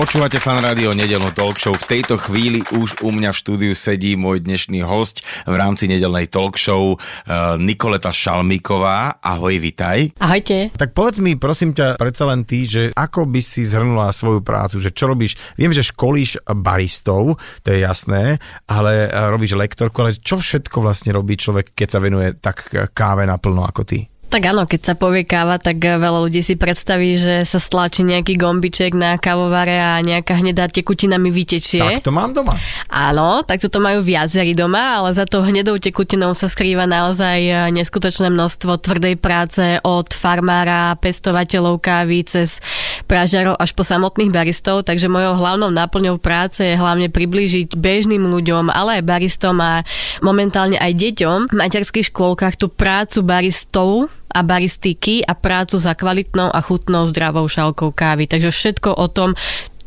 Počúvate fan rádio nedelnú talk show. V tejto chvíli už u mňa v štúdiu sedí môj dnešný host v rámci nedelnej talk show uh, Nikoleta Šalmíková. Ahoj, vitaj. Ahojte. Tak povedz mi, prosím ťa, predsa len ty, že ako by si zhrnula svoju prácu, že čo robíš? Viem, že školíš baristov, to je jasné, ale eh, robíš lektorku, ale čo všetko vlastne robí človek, keď sa venuje tak káve naplno ako ty? Tak áno, keď sa povie káva, tak eh, veľa ľudí si predstaví, že sa stlačí nejaký gombiček na kávovare a nejaká hnedá tekutina mi vytečie. Tak to mám doma. Áno, tak toto majú viacerí doma, ale za to hnedou tekutinou sa skrýva naozaj eh, neskutočné množstvo tvrdej práce od farmára, pestovateľov kávy cez pražarov až po samotných baristov, takže mojou hlavnou náplňou práce je hlavne priblížiť bežným ľuďom, ale aj baristom a momentálne aj deťom v materských škôlkach tú prácu baristov a baristiky a prácu za kvalitnou a chutnou zdravou šálkou kávy. Takže všetko o tom,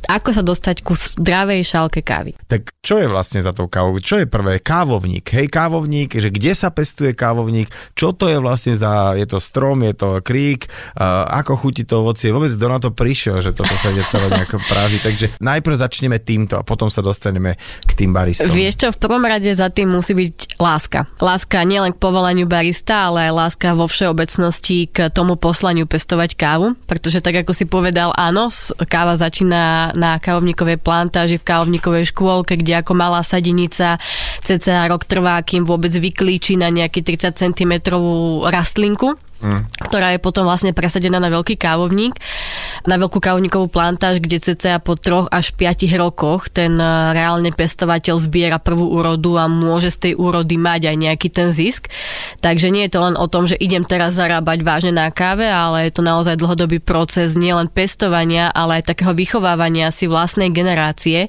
ako sa dostať ku zdravej šálke kávy. Tak čo je vlastne za tou kávou? Čo je prvé? Kávovník. Hej, kávovník, že kde sa pestuje kávovník? Čo to je vlastne za, je to strom, je to krík, uh, ako chutí to ovocie? Vôbec kto na to prišiel, že toto sa ide celé nejako práži. Takže najprv začneme týmto a potom sa dostaneme k tým baristom. Vieš čo, v prvom rade za tým musí byť láska. Láska nielen k povolaniu barista, ale aj láska vo všeobecnosti k tomu poslaniu pestovať kávu, pretože tak ako si povedal, áno, káva začína na kávovníkovej plantáži v kávovníkovej škôlke, kde ako malá sadenica cca rok trvá, kým vôbec vyklíči na nejaký 30 cm rastlinku ktorá je potom vlastne presadená na veľký kávovník, na veľkú kávovníkovú plantáž, kde cca po troch až 5 rokoch ten eh, reálne pestovateľ zbiera prvú úrodu a môže z tej úrody mať aj nejaký ten zisk. Takže nie je to len o tom, že idem teraz zarábať vážne na káve, ale je to naozaj dlhodobý proces nielen pestovania, ale aj takého vychovávania si vlastnej generácie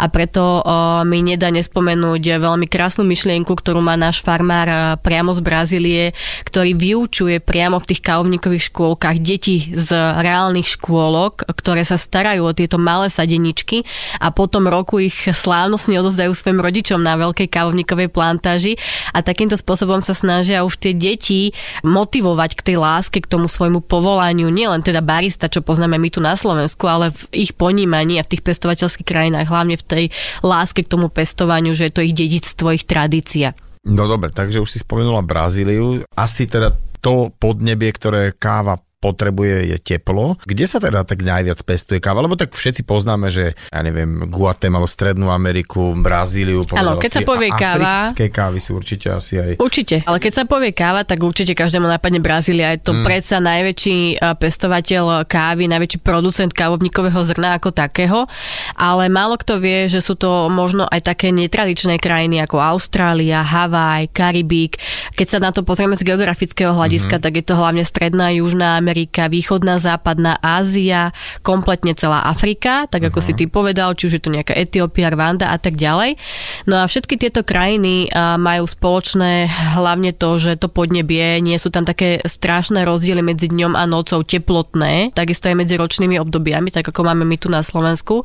a preto o, mi nedá nespomenúť veľmi krásnu myšlienku, ktorú má náš farmár eh, priamo z Brazílie, ktorý vyučuje priamo v tých kávovníkových škôlkach deti z reálnych škôlok, ktoré sa starajú o tieto malé sadeničky a potom roku ich slávnostne odozdajú svojim rodičom na veľkej kávovníkovej plantáži a takýmto spôsobom sa snažia už tie deti motivovať k tej láske, k tomu svojmu povolaniu, nielen teda barista, čo poznáme my tu na Slovensku, ale v ich ponímaní a v tých pestovateľských krajinách, hlavne v tej láske k tomu pestovaniu, že je to ich dedictvo, ich tradícia. No dobre, takže už si spomenula Brazíliu. Asi teda to podnebie, ktoré káva potrebuje je teplo. Kde sa teda tak najviac pestuje káva? Lebo tak všetci poznáme, že ja neviem, Guatemala, Strednú Ameriku, Brazíliu. Áno, keď si, sa povie káva- Africké kávy sú určite asi aj... Určite, ale keď sa povie káva, tak určite každému napadne Brazília. Je to mm. predsa najväčší eh, pestovateľ kávy, najväčší producent kávovníkového zrna ako takého, ale málo kto vie, že sú to možno aj také netradičné krajiny ako Austrália, Havaj, Karibík. Keď sa na to pozrieme z geografického hľadiska, mm. tak je to hlavne Stredná, Južná Amerika, Východná, Západná Ázia, kompletne celá Afrika, tak ako si ty povedal, či už je to nejaká Etiópia, Rwanda a tak ďalej. No a všetky tieto krajiny majú spoločné hlavne to, že to podnebie, nie sú tam také strašné rozdiely medzi dňom a nocou teplotné, takisto aj medzi ročnými obdobiami, tak ako máme my tu na Slovensku,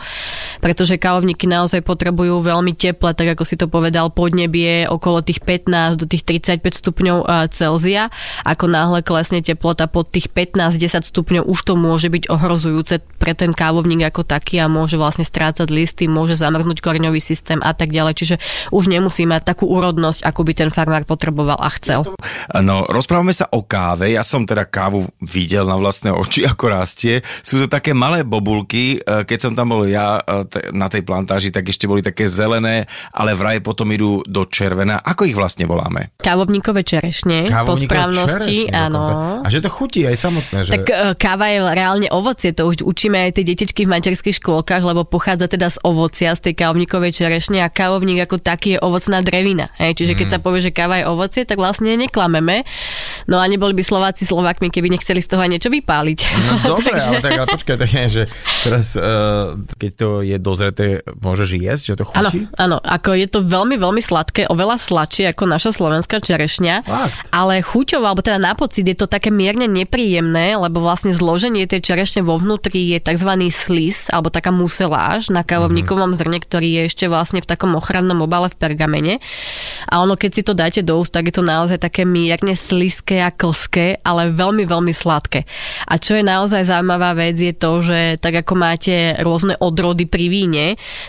pretože kávovníky naozaj potrebujú veľmi teple, tak ako si to povedal, podnebie okolo tých 15 do tých 35 stupňov Celzia. Ako náhle klesne teplota pod tých 15-10 stupňov, už to môže byť ohrozujúce pre ten kávovník ako taký a môže vlastne strácať listy, môže zamrznúť koreňový systém a tak ďalej. Čiže už nemusí mať takú úrodnosť, ako by ten farmár potreboval a chcel. No, rozprávame sa o káve. Ja som teda kávu videl na vlastné oči, ako rastie. Sú to také malé bobulky. E, Keď som tam bol ja e, na tej plantáži, tak ešte boli také zelené, ale vraj potom idú do červená. Ako ich vlastne voláme? Kávovníkové čerešne, po Kávovníkové správnosti, čerešne áno. dokonca. A že to chutí aj samotné. Že... Tak e, káva je reálne ovocie, to už učíme aj tie detičky v materských škôlkach, lebo pochádza teda z ovocia, z tej kávovníkovej čerešne a kávovník ako taký je ovocná drevina. Hej? Čiže keď sa povie, že káva je ovocie, tak vlastne neklameme. No a neboli by Slováci Slovakmi, keby nechceli z toho aj niečo vypáliť. No dobre, ale tak ale počkaj, tak je, že teraz, uh, keď to je dozreté, môžeš jesť, že to Áno, chutí? áno, ako je to veľmi, veľmi sladké, oveľa sladšie ako naša slovenská čerešňa, Fakt? ale chuťovo, alebo teda na pocit je to také mierne nepríjemné komplikované, lebo vlastne zloženie tej čerešne vo vnútri je tzv. slis, alebo taká museláž na kávovníkovom zrne, ktorý je ešte vlastne v takom ochrannom obale v pergamene. A ono, keď si to dáte do úst, tak je to naozaj také mierne sliské a klské, ale veľmi, veľmi sladké. A čo je naozaj zaujímavá vec je to, že tak ako máte rôzne odrody pri víne,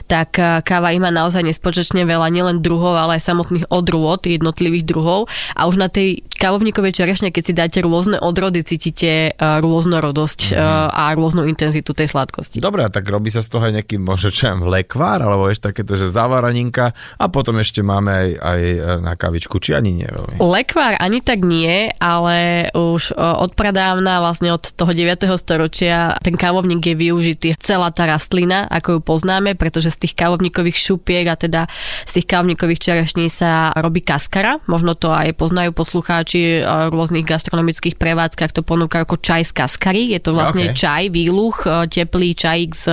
tak eh, káva ima naozaj nespočetne veľa nielen druhov, ale aj samotných odrôd jednotlivých druhov. A už na tej kávovníkovej čerešne, keď si dáte rôzne odrody, cítite uh, rôznorodosť mm. uh, a rôznu intenzitu tej sladkosti. Dobre, a tak robí sa z toho aj nejaký možno čo viem, lekvár, alebo ešte takéto, že zavaraninka a potom ešte máme aj, aj e, na kavičku, či ani nie veľmi. Lekvár ani tak nie, ale už uh, od pradávna, vlastne od toho 9. storočia, ten kávovník je využitý celá tá rastlina, ako ju poznáme, pretože z tých kávovníkových šupiek a teda z tých kávovníkových čerešní sa robí kaskara. Možno to aj poznajú poslucháči v rôznych gastronomických prevádzkach, to ponúka ako čaj z kaskary. Je to vlastne okay. čaj, výluch, e, teplý čajík z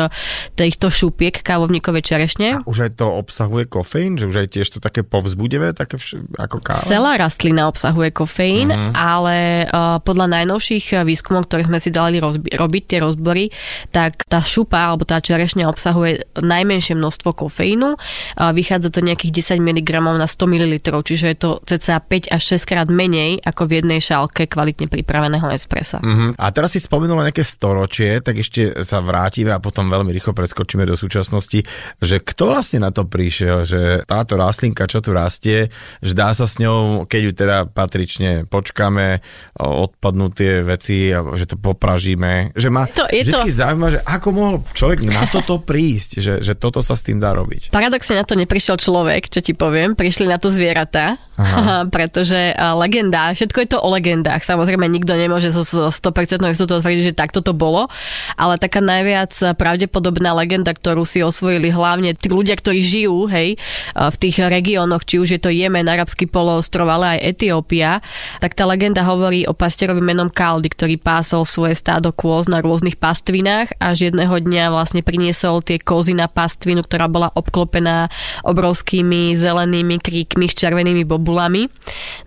týchto šupiek kávovníkovej čerešne. A už aj to obsahuje kofeín, že už aj tiež to také povzbudivé, také vš- ako káva? Celá rastlina obsahuje kofeín, mm-hmm. ale uh, podľa najnovších výskumov, ktoré sme si dali rozbi- robiť, tie rozbory, tak tá šupa alebo tá čerešňa obsahuje najmenšie množstvo kofeínu. Uh, vychádza to nejakých 10 mg na 100 ml, čiže je to cca 5 až 6 krát menej ako v jednej šálke kvalitne pripraveného espressa. Uh-huh. A teraz si spomenula nejaké storočie, tak ešte sa vrátime a potom veľmi rýchlo preskočíme do súčasnosti, že kto vlastne na to prišiel, že táto rastlinka, čo tu rastie, že dá sa s ňou, keď ju teda patrične počkáme, odpadnú tie veci že to popražíme. Že ma to, je vždy to... zaujíma, že ako mohol človek na toto prísť, že, že toto sa s tým dá robiť. Paradoxne na to neprišiel človek, čo ti poviem, prišli na to zvieratá, pretože legenda, všetko je to o legendách, samozrejme nikto nemôže so, so 100% istotou tvrdiť, že takto to bolo, ale taká najviac pravdepodobná legenda, ktorú si osvojili hlavne tí ľudia, ktorí žijú, hej, v tých regiónoch, či už je to Jemen, Arabský poloostrov, ale aj Etiópia, tak tá legenda hovorí o pastierovi menom Kaldy, ktorý pásol svoje stádo kôz na rôznych pastvinách, až jedného dňa vlastne priniesol tie kozy na pastvinu, ktorá bola obklopená obrovskými zelenými kríkmi s červenými bobulami.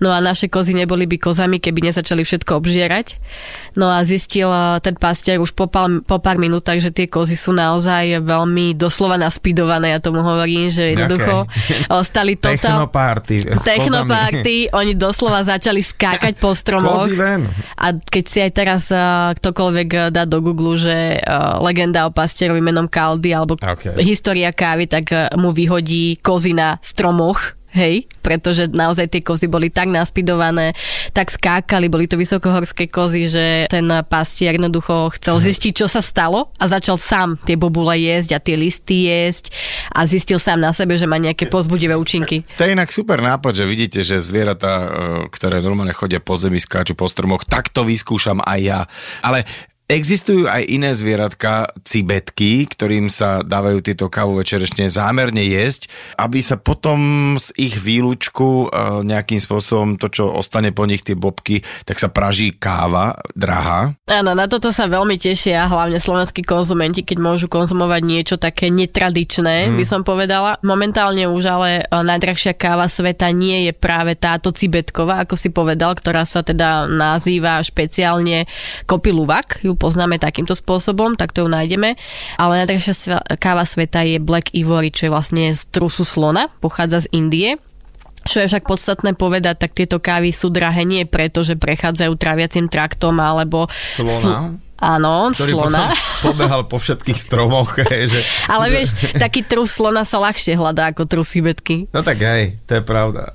No a naše kozy neboli by kozami, keby nezačali všetko obžierať. No a zistil eh, ten pastier už po pár, po pár minútach, že tie kozy sú naozaj veľmi doslova naspidované, ja tomu hovorím, že jednoducho okay. stali total... Technoparty. Technoparty, oni doslova začali skákať po stromoch. A keď si aj teraz uh, ktokoľvek eh, dá do Google, že uh, legenda o pastierovi menom Kaldy alebo okay. história kávy, tak mu vyhodí kozy na stromoch hej, pretože naozaj tie kozy boli tak naspidované, tak skákali, boli to vysokohorské kozy, že ten pastier jednoducho chcel zistiť, čo sa stalo a začal sám tie bobule jesť a tie listy jesť a zistil sám na sebe, že má nejaké pozbudivé účinky. To je inak super nápad, že vidíte, že zvieratá, e, ktoré normálne chodia po zemi, skáču po stromoch, tak to vyskúšam aj ja. Ale Existujú aj iné zvieratka, cibetky, ktorým sa dávajú tieto kávové čerešne zámerne jesť, aby sa potom z ich výlučku e, nejakým spôsobom to, čo ostane po nich, tie bobky, tak sa praží káva drahá. Áno, na toto sa veľmi tešia, hlavne slovenskí konzumenti, keď môžu konzumovať niečo také netradičné, hmm. by som povedala. Momentálne už ale e, najdrahšia káva sveta nie je práve táto cibetková, ako si povedal, ktorá sa teda nazýva špeciálne kopiluvak, ju poznáme takýmto spôsobom, tak to ju nájdeme. Ale najdrahšia káva sveta je Black Ivory, čo je vlastne z trusu slona, pochádza z Indie. Čo je však podstatné povedať, tak tieto kávy sú drahé nie preto, že prechádzajú traviacim traktom alebo... Slona? Áno, ktorý slona. pobehal po všetkých stromoch. Že... Ale vieš, taký trus slona sa ľahšie hľadá ako trusy betky. No tak hej, to je pravda.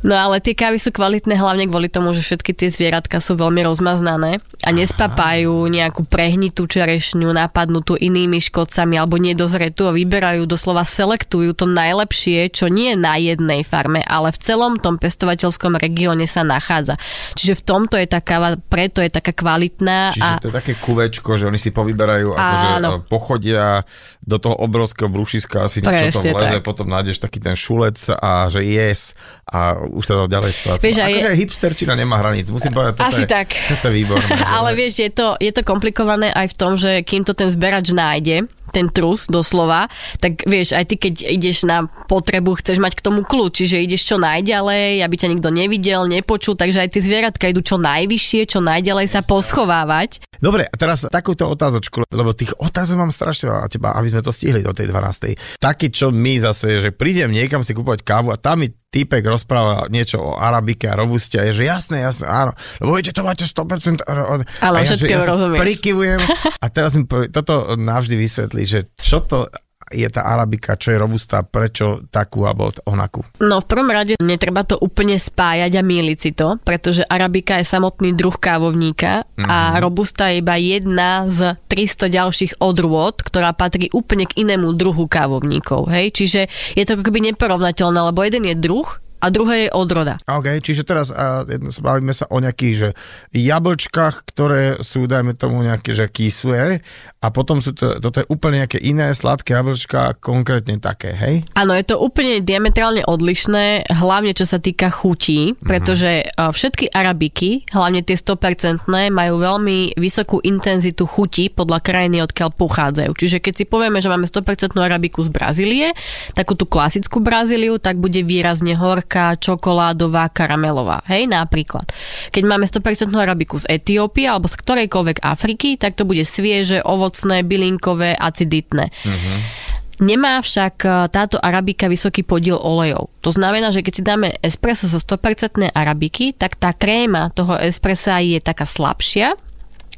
No ale tie kávy sú kvalitné hlavne kvôli tomu, že všetky tie zvieratka sú veľmi rozmaznané a nespapájú nejakú prehnitú čerešňu, napadnutú inými škodcami alebo nedozretú a vyberajú, doslova selektujú to najlepšie, čo nie je na jednej farme, ale v celom tom pestovateľskom regióne sa nachádza. Čiže v tomto je tá káva, preto je taká kvalitná. Čiže a... to je také kuvečko, že oni si povyberajú, akože e, pochodia do toho obrovského brúšiska, asi Presne, čo tam leze, tak. potom nájdeš taký ten šulec a že yes a už sa to ďalej spráca. Vieš, akože je... hipsterčina nemá hraníc, musím povedať, toto asi je, tak. Toto je výborné. Ale vieš, je to, je to komplikované aj v tom, že kým to ten zberač nájde, ten trus doslova, tak vieš, aj ty keď ideš na potrebu, chceš mať k tomu kľúč, čiže ideš čo najďalej, aby ťa nikto nevidel, nepočul, takže aj tie zvieratka idú čo najvyššie, čo najďalej sa poschovávať. Dobre, a teraz takúto otázočku, lebo tých otázok mám strašne veľa na teba, aby sme to stihli do tej 12. Taký, čo my zase, že prídem niekam si kúpovať kávu a tam mi týpek rozpráva niečo o arabike a robuste a je, že jasné, jasné, áno, lebo viete, to máte 100%. Ale a ja, že, ja rozumieš. prikyvujem a teraz mi toto navždy vysvetlí, že čo to je tá arabika, čo je robustá, prečo takú alebo onakú? No v prvom rade netreba to úplne spájať a míliť si to, pretože arabika je samotný druh kávovníka mm-hmm. a Mhm. robusta je iba jedna z 300 ďalších odrôd, ktorá patrí úplne k inému druhu kávovníkov. Hej? Čiže je to ako keby neporovnateľné, lebo jeden je druh a druhé je odroda. OK, čiže teraz a, bavíme sa o nejakých že jablčkách, ktoré sú, dajme tomu nejaké, že kyslé a potom sú to, toto je úplne nejaké iné sladké jablčká, konkrétne také, hej? Áno, je to úplne diametrálne odlišné, hlavne čo sa týka chutí, pretože uh, všetky arabiky, hlavne tie 100%, majú veľmi vysokú intenzitu chutí podľa krajiny, odkiaľ pochádzajú. Čiže keď si povieme, že máme 100% arabiku z Brazílie, takú tú klasickú Brazíliu, tak bude výrazne horká, čokoládová, karamelová. Hej, napríklad. Keď máme 100% arabiku z Etiópie alebo z ktorejkoľvek Afriky, tak to bude svieže, ovocné, bylinkové, aciditné. Nemá však e, táto arabika vysoký podiel olejov. To znamená, že keď si dáme espresso zo 100% arabiky, tak tá kréma toho espressa je taká slabšia,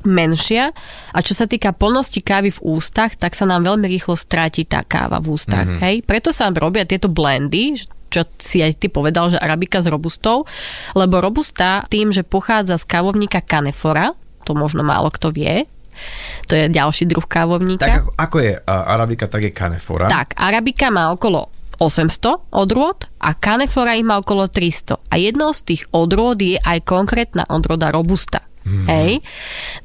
menšia a čo sa týka plnosti kávy v ústach, tak sa nám veľmi rýchlo stráti tá káva v ústach. Mm-hmm. Hej? Preto sa robia tieto blendy, čo si aj ty povedal, že arabika s robustou, lebo robusta tým, že pochádza z kávovníka kanefora, to možno málo kto vie, to je ďalší druh kávovníka. Tak ako, ako je arabika, tak je kanefora. Tak, arabika má okolo 800 odrôd a kanefora ich má okolo 300. A jednou z tých odrôd je aj konkrétna odroda robusta. Mm. Hej.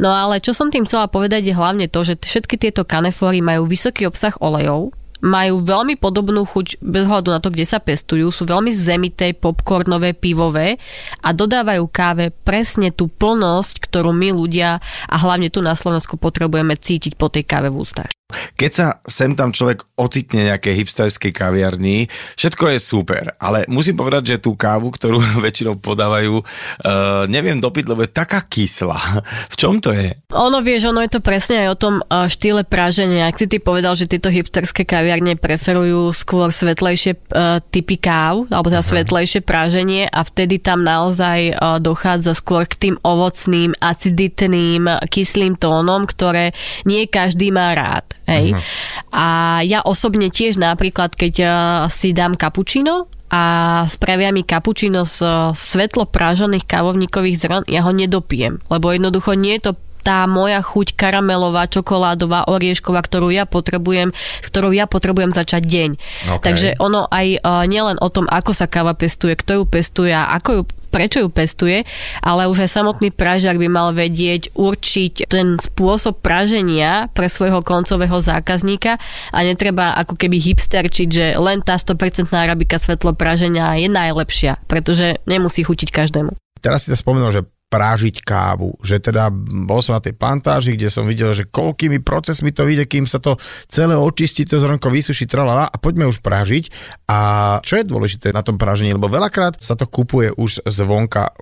No ale čo som tým chcela povedať je hlavne to, že všetky tieto kanefory majú vysoký obsah olejov, majú veľmi podobnú chuť bez hľadu na to, kde sa pestujú, sú veľmi zemité, popcornové, pivové a dodávajú káve presne tú plnosť, ktorú my ľudia a hlavne tu na Slovensku potrebujeme cítiť po tej káve v ústach. Keď sa sem tam človek ocitne nejakej hipsterskej kaviarni, všetko je super, ale musím povedať, že tú kávu, ktorú väčšinou podávajú, uh, neviem dopiť, lebo je taká kyslá. V čom to je? Ono vieš, ono je to presne aj o tom uh, štýle praženia. Ak si ty povedal, že tieto hipsterské kaviarne preferujú skôr svetlejšie uh, typy káv, alebo teda svetlejšie praženie a vtedy tam naozaj uh, dochádza skôr k tým ovocným, aciditným, kyslým tónom, ktoré nie každý má rád. Hej. Uh-huh. A ja osobne tiež napríklad, keď uh, si dám kapučino, a spravia mi kapučino z svetlo prážaných kávovníkových zrn, ja ho nedopijem, lebo jednoducho nie je to tá moja chuť karamelová, čokoládová, oriešková, ktorú ja potrebujem, s ktorou ja potrebujem začať deň. Okay. Takže ono aj uh, nielen o tom, ako sa káva pestuje, kto ju pestuje a ako ju prečo ju pestuje, ale už aj samotný pražiak by mal vedieť určiť ten spôsob praženia pre svojho koncového zákazníka a netreba ako keby hipsterčiť, že len tá 100% arabika svetlo praženia je najlepšia, pretože nemusí chutiť každému. Teraz si to spomenul, že prážiť kávu. Že teda bol som na tej plantáži, kde som videl, že koľkými procesmi to vyjde, kým sa to celé očistí, to zrnko vysuší, tralala a poďme už prážiť. A čo je dôležité na tom prážení, lebo veľakrát sa to kupuje už zvonka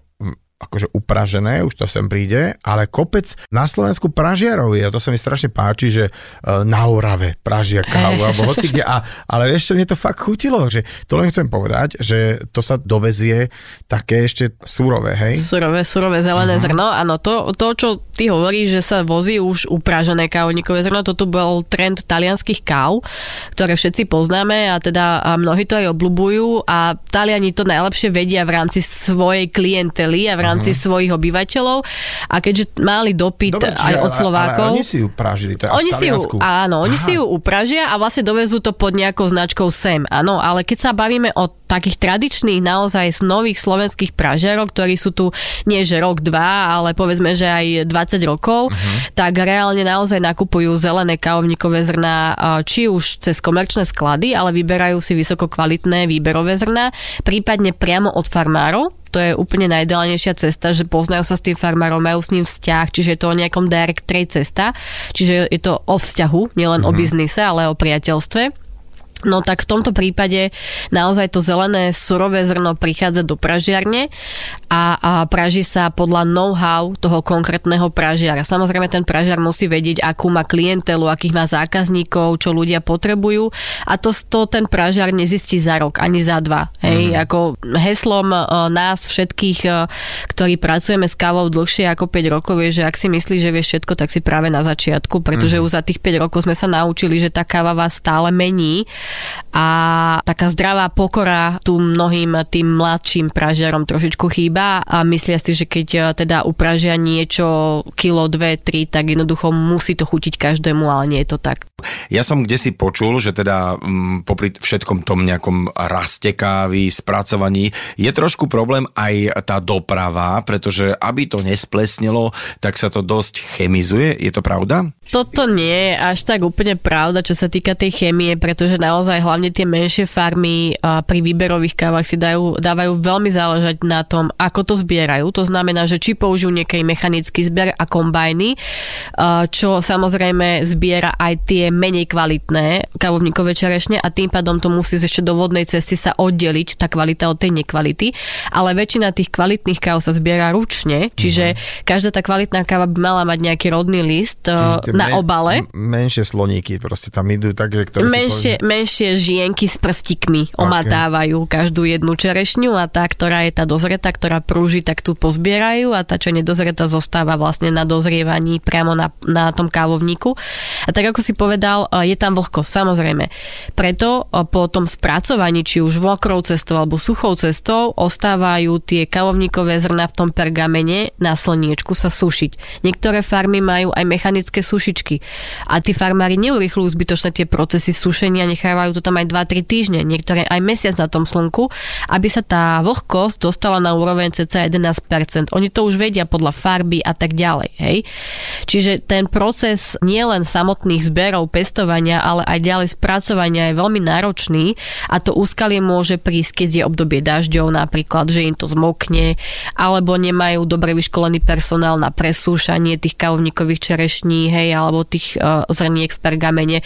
akože upražené, už to sem príde, ale kopec na Slovensku pražiarov je, a to sa mi strašne páči, že uh, na Orave pražia kávu, alebo hoci kde, a, ale čo, mne to fakt chutilo, že to len chcem povedať, že to sa dovezie také ešte súrové, hej? Surové, surové zelené uh-huh. zrno, áno, to, to, čo ty hovoríš, že sa vozí už upražené kávovníkové zrno, toto bol trend talianských káv, ktoré všetci poznáme a teda a mnohí to aj obľúbujú a Taliani to najlepšie vedia v rámci svojej klientely a v rámci uh-huh. svojich obyvateľov a keďže mali dopyt Dobre, aj od Slovákov. Ale, ale oni si ju pražili, to je oni si ju, áno, oni Aha. si ju upražia a vlastne dovezú to pod nejakou značkou SEM, áno, ale keď sa bavíme o takých tradičných naozaj z nových slovenských pražiarov, ktorí sú tu nie že rok, dva, ale povedzme, že aj 20 rokov, uh-huh. tak reálne naozaj nakupujú zelené kávovníkové zrná, či už cez komerčné sklady, ale vyberajú si vysoko kvalitné výberové zrná, prípadne priamo od farmárov, to je úplne najideálnejšia cesta, že poznajú sa s tým farmárom, majú s ním vzťah, čiže je to o nejakom direct trade cesta, čiže je to o vzťahu, nielen mm-hmm. o mhm. biznise, ale o priateľstve. No tak v tomto prípade naozaj to zelené surové zrno prichádza do pražiarne a, a praží sa podľa know-how toho konkrétneho pražiara. Samozrejme ten pražiar musí vedieť, akú má klientelu, akých má zákazníkov, čo ľudia potrebujú a to, to ten pražiar nezistí za rok, ani za dva. Hej? Mm. Ako heslom uh, nás všetkých, uh, ktorí pracujeme s kávou dlhšie ako 5 rokov je, že ak si myslíš, že vieš všetko, tak si práve na začiatku, pretože mm. už za tých 5 rokov sme sa naučili, že tá káva vás stále mení a taká zdravá pokora tu mnohým tým mladším pražiarom trošičku chýba a myslia si, že keď e, teda upražia niečo kilo, dve, tri, tak jednoducho musí to chutiť každému, ale nie je to tak. Ja som kde si počul, že teda m, popri všetkom tom nejakom raste kávy, spracovaní, je trošku problém aj tá doprava, pretože aby to nesplesnilo, tak sa to dosť chemizuje. Je to pravda? Toto nie je až tak úplne pravda, čo sa týka tej chémie, pretože naozaj hlavne tie menšie farmy pri výberových kávach si dajú, dávajú veľmi záležať na tom, ako to zbierajú. To znamená, že či použijú nejaký mechanický zber a kombajny, čo samozrejme zbiera aj tie menej kvalitné kávovníkové čerešne a tým pádom to musí ešte do vodnej cesty sa oddeliť tá kvalita od tej nekvality. Ale väčšina tých kvalitných káv sa zbiera ručne, čiže mm-hmm. každá tá kvalitná káva by mala mať nejaký rodný list na men, obale. Menšie sloníky, proste tam idú tak, že ktoré menšie, poviem... menšie žienky s prstikmi omatávajú okay. každú jednu čerešňu a tá, ktorá je tá dozretá, ktorá prúži, tak tu pozbierajú a tá, čo nedozretá, zostáva vlastne na dozrievaní priamo na, na tom kávovníku. A tak ako si povedal, je tam vlhkosť, samozrejme. Preto po tom spracovaní, či už mokrou cestou alebo suchou cestou, ostávajú tie kávovníkové zrna v tom pergamene na slniečku sa sušiť. Niektoré farmy majú aj mechanické sušičky. A tí farmári neurychľujú zbytočne tie procesy sušenia, nechávajú to tam aj 2-3 týždne, niektoré aj mesiac na tom slnku, aby sa tá vlhkosť dostala na úroveň cca 11%. Oni to už vedia podľa farby a tak ďalej. Hej? Čiže ten proces nielen samotných zberov, pestovania, ale aj ďalej spracovania je veľmi náročný a to úskalie môže prísť, keď je obdobie dažďov napríklad, že im to zmokne, alebo nemajú dobre vyškolený personál na presúšanie tých kávovníkových čerešní, hej, alebo tých uh, zrniek v pergamene.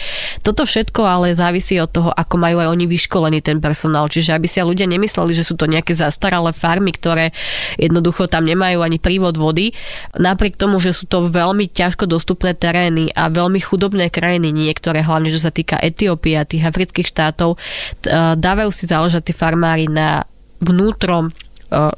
Toto všetko ale závisí od toho, ako majú aj oni vyškolený ten personál. Čiže aby si ľudia nemysleli, že sú to nejaké zastaralé farmy, ktoré jednoducho tam nemajú ani prívod vody. Napriek tomu, že sú to veľmi ťažko dostupné terény a veľmi chudobné krajiny, niektoré, hlavne čo sa týka Etiópie a tých afrických štátov, dávajú si záležať tí farmári na vnútrom E,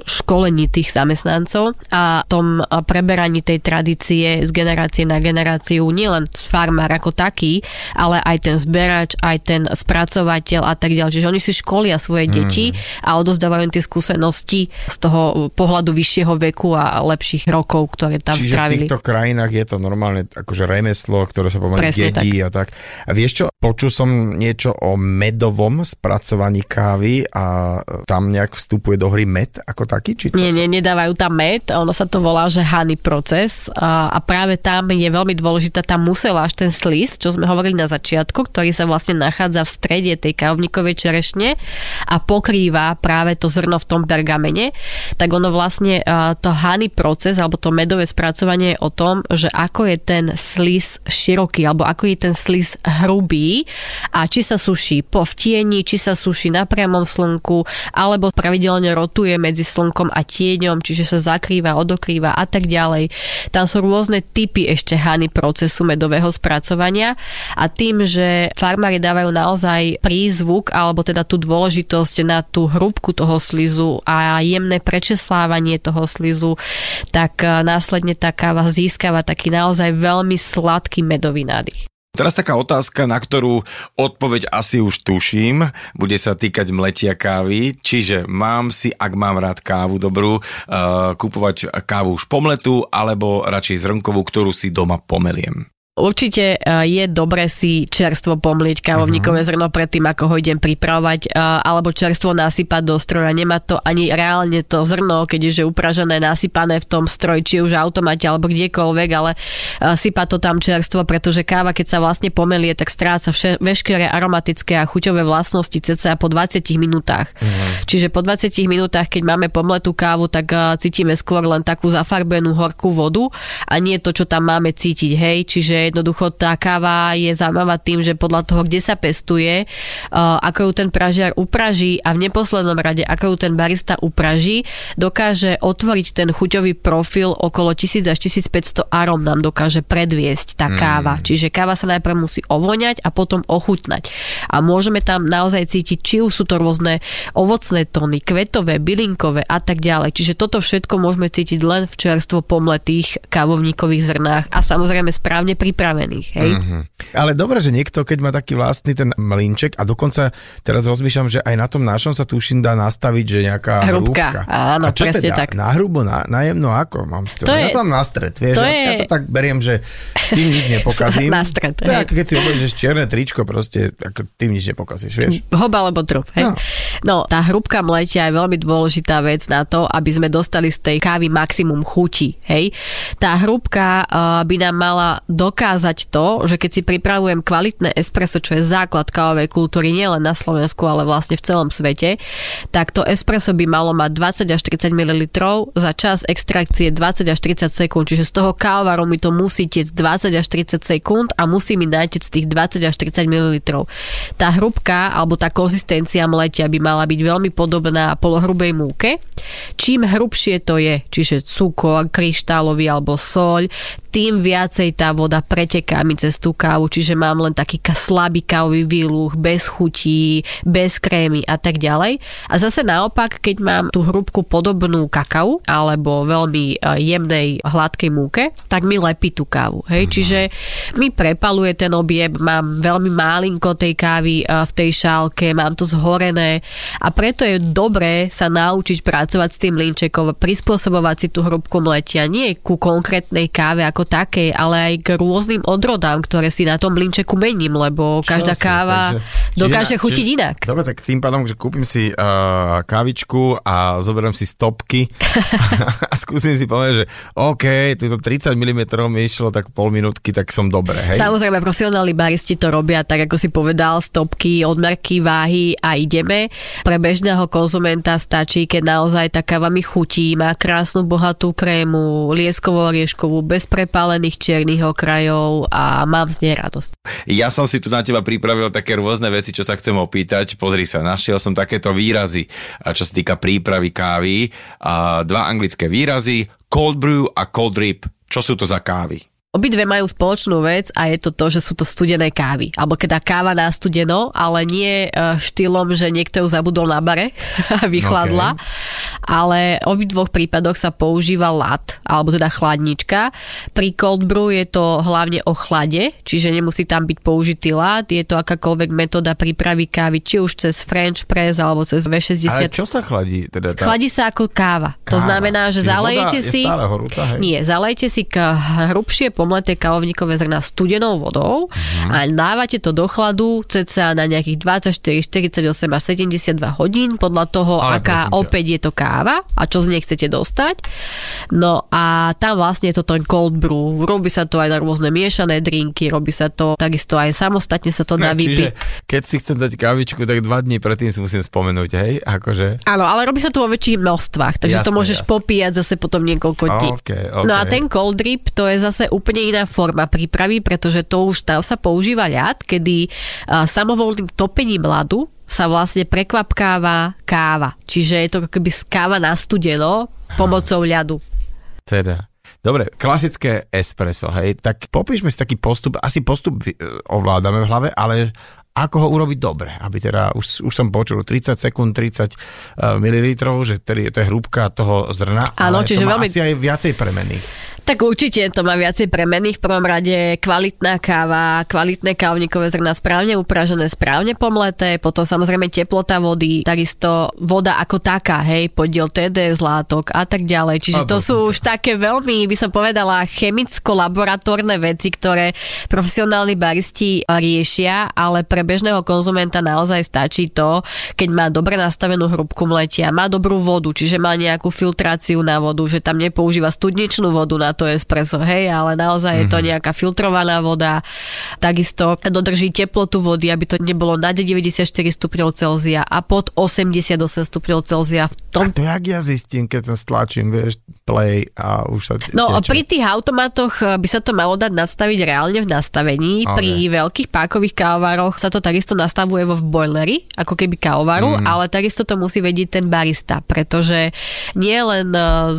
školení tých zamestnancov a tom preberaní tej tradície z generácie na generáciu nielen farmár ako taký, ale aj ten zberač, aj ten spracovateľ a tak ďalej. Čiže oni si školia svoje mm. deti a odozdávajú tie skúsenosti z toho pohľadu vyššieho veku a lepších rokov, ktoré tam Čiže strávili. v týchto krajinách je to normálne akože remeslo, ktoré sa pomaly dedí tak. a tak. A vieš čo, počul som niečo o medovom spracovaní kávy a tam nejak vstupuje do hry med ako taký? Či nie, nie, nedávajú tam med, ono sa to volá, že honey proces a, a práve tam je veľmi dôležitá tá museláž, ten slis, čo sme hovorili na začiatku, ktorý sa vlastne nachádza v strede tej kávnikovej čerešne a pokrýva práve to zrno v tom pergamene, tak ono vlastne to honey proces alebo to medové spracovanie je o tom, že ako je ten slis široký alebo ako je ten slis hrubý a či sa suší po vtieni, či sa suší na priamom slnku alebo pravidelne rotuje medzi slnkom a tieňom, čiže sa zakrýva, odokrýva a tak ďalej. Tam sú rôzne typy ešte hany procesu medového spracovania a tým, že farmári dávajú naozaj prízvuk alebo teda tú dôležitosť na tú hrúbku toho slizu a jemné prečeslávanie toho slizu, tak eh, následne tá káva získava taký naozaj veľmi sladký medový nádych. Teraz taká otázka, na ktorú odpoveď asi už tuším, bude sa týkať mletia kávy, čiže mám si, ak mám rád kávu dobrú, uh, kupovať kávu už pomletú, alebo radšej zrnkovú, ktorú si doma pomeliem. Určite e, je dobre si čerstvo pomlieť kávovníkové uh-huh. zrno predtým, ako ho idem pripravovať, e, alebo čerstvo nasypať do stroja. Nemá to ani reálne to zrno, keď je že upražené, nasypané v tom stroji, či už automate alebo kdekoľvek, ale e, sypať to tam čerstvo, pretože káva, keď sa vlastne pomelie, tak stráca vše, veškeré aromatické a chuťové vlastnosti cca po 20 minútach. Uh-huh. Čiže po 20 minútach, keď máme pomletú kávu, tak cítime skôr len takú zafarbenú horkú vodu a nie to, čo tam máme cítiť, hej. Čiže jednoducho tá káva je zaujímavá tým, že podľa toho, kde sa pestuje, ako ju ten pražiar upraží a v neposlednom rade, ako ju ten barista upraží, dokáže otvoriť ten chuťový profil okolo 1000 až 1500 arom nám dokáže predviesť tá káva. Mm. Čiže káva sa najprv musí ovoňať a potom ochutnať. A môžeme tam naozaj cítiť, či už sú to rôzne ovocné tóny, kvetové, bylinkové a tak ďalej. Čiže toto všetko môžeme cítiť len v čerstvo pomletých kávovníkových zrnách a samozrejme správne pripravených. Hej? Mm-hmm. Ale dobre, že niekto, keď má taký vlastný ten mlinček a dokonca teraz rozmýšľam, že aj na tom našom sa tuším dá nastaviť, že nejaká hrúbka. hrúbka. Áno, a čo presne teda? tak. Na hrubo, na, na jemno, ako mám si to? to ja je, tam na stred, vieš, to ja, je... ja to tak beriem, že tým nič nepokazím. na stred, to je ako keď si že čierne tričko, proste ako tým nič nepokazíš, vieš. Hob alebo trup, hej? No. no, tá hrúbka mletia je veľmi dôležitá vec na to, aby sme dostali z tej kávy maximum chuti, hej? Tá hrúbka uh, by nám mala dokázať to, že keď si pripravujem kvalitné espresso, čo je základ kávovej kultúry nielen na Slovensku, ale vlastne v celom svete, tak to espresso by malo mať 20 až 30 ml za čas extrakcie 20 až 30 sekúnd, čiže z toho kávaru mi to musí tiec 20 až 30 sekúnd a musí mi z tých 20 až 30 ml. Tá hrubka alebo tá konzistencia mletia by mala byť veľmi podobná polohrubej múke. Čím hrubšie to je, čiže cukor, kryštálový alebo soľ, tým viacej tá voda preteká mi cez tú kávu, čiže mám len taký slabý kávový výluch, bez chutí, bez krémy a tak ďalej. A zase naopak, keď mám tú hrúbku podobnú kakau alebo veľmi e, jemnej hladkej múke, tak mi lepí tú kávu. Hej? Mm. Čiže mi prepaluje ten objem, mám veľmi málinko tej kávy e, v tej šálke, mám to zhorené a preto je dobré sa naučiť pracovať s tým linčekom, prispôsobovať si tú hrúbku mletia, nie ku konkrétnej káve ako takej, ale aj k rôznym odrodám, ktoré si na tom mlinčeku mením, lebo každá Čo káva takže, dokáže čiže, chutiť čiže, inak. Dobre, tak tým pádom, že kúpim si uh, kávičku a zoberiem si stopky a skúsim si povedať, že OK, túto 30 mm mi išlo tak pol minútky, tak som dobre, hej? Samozrejme, profesionálni baristi to robia tak, ako si povedal, stopky, odmerky, váhy a ideme. Pre bežného konzumenta stačí, keď naozaj tá káva mi chutí, má krásnu bohatú krému, lieskovo rieškovú, bez pre prepálených čiernych okrajov a mám z nej radosť. Ja som si tu na teba pripravil také rôzne veci, čo sa chcem opýtať. Pozri sa, našiel som takéto výrazy, čo sa týka prípravy kávy. Dva anglické výrazy, cold brew a cold drip. Čo sú to za kávy? Obidve majú spoločnú vec a je to to, že sú to studené kávy. Alebo keď káva na studeno, ale nie e, štýlom, že niekto ju zabudol na bare a vychladla. Okay. Ale v obidvoch prípadoch sa používa lat, alebo teda chladnička. Pri cold brew je to hlavne o chlade, čiže nemusí tam byť použitý lat. Je to akákoľvek metóda prípravy kávy, či už cez French press alebo cez V60. Ale čo sa chladí? Teda tá... Chladí sa ako káva. káva. To znamená, že zalejete si... horúca, hej? Nie, zalejete si k hrubšie pomleté kávovníkové zrna studenou vodou uh-huh. a dávate to do chladu cca na nejakých 24, 48 až 72 hodín podľa toho, Ale aká opäť je to káva a čo z nej chcete dostať. No a tam vlastne je to ten cold brew. Robí sa to aj na rôzne miešané drinky, robí sa to takisto aj samostatne sa to dá vypiť. keď si chcem dať kávičku, tak dva dní predtým si musím spomenúť, hej? Akože... Áno, ale robí sa to vo väčších množstvách, takže jasne, to môžeš jasne. popíjať zase potom niekoľko dní. Okay, okay. No a ten cold drip, to je zase úplne úplne iná forma prípravy, pretože to už tam sa používa ľad, kedy samovolným topením ľadu sa vlastne prekvapkáva káva. Čiže je to ako keby káva na studeno pomocou ľadu. Teda. Dobre, klasické espresso, hej, tak popíšme si taký postup, asi postup e, ovládame v hlave, ale ako ho urobiť dobre, aby teda, už, už som počul, 30 sekúnd, 30 uh, ml, že tedy, to je hrúbka toho zrna, Áno, ale čiže to má veľmi... asi aj viacej premených. Tak určite to má viacej premeny. V prvom rade kvalitná káva, kvalitné kávnikové zrna správne upražené, správne pomleté, potom samozrejme teplota vody, takisto voda ako taká, hej, podiel TD, zlátok a tak ďalej. Čiže to sú už také veľmi, by som povedala, chemicko-laboratórne veci, ktoré profesionálni baristi riešia, ale pre bežného konzumenta naozaj stačí to, keď má dobre nastavenú hrubku mletia, má dobrú vodu, čiže má nejakú filtráciu na vodu, že tam nepoužíva studničnú vodu na to espresso, hej, ale naozaj mm-hmm. je to mhm. nejaká filtrovaná voda. Takisto dodrží teplotu vody, aby to nebolo nad 94 stupňov Celzia a pod 88 stupňov Celzia. V tom... A to jak ja zistím, keď to stlačím, vieš, play a už sa t- No teče. pri tých automatoch eh, by sa to malo dať nastaviť reálne v nastavení. Okay. Pri veľkých pákových kávovaroch sa to takisto nastavuje vo boileri, ako keby kávovaru, mm. ale takisto to musí vedieť ten barista, pretože nie len eh,